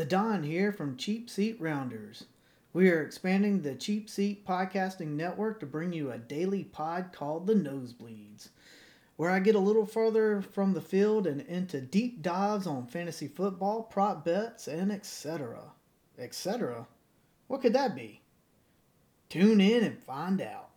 The Don here from Cheap Seat Rounders. We are expanding the Cheap Seat Podcasting Network to bring you a daily pod called The Nosebleeds, where I get a little further from the field and into deep dives on fantasy football, prop bets, and etc. etc. What could that be? Tune in and find out.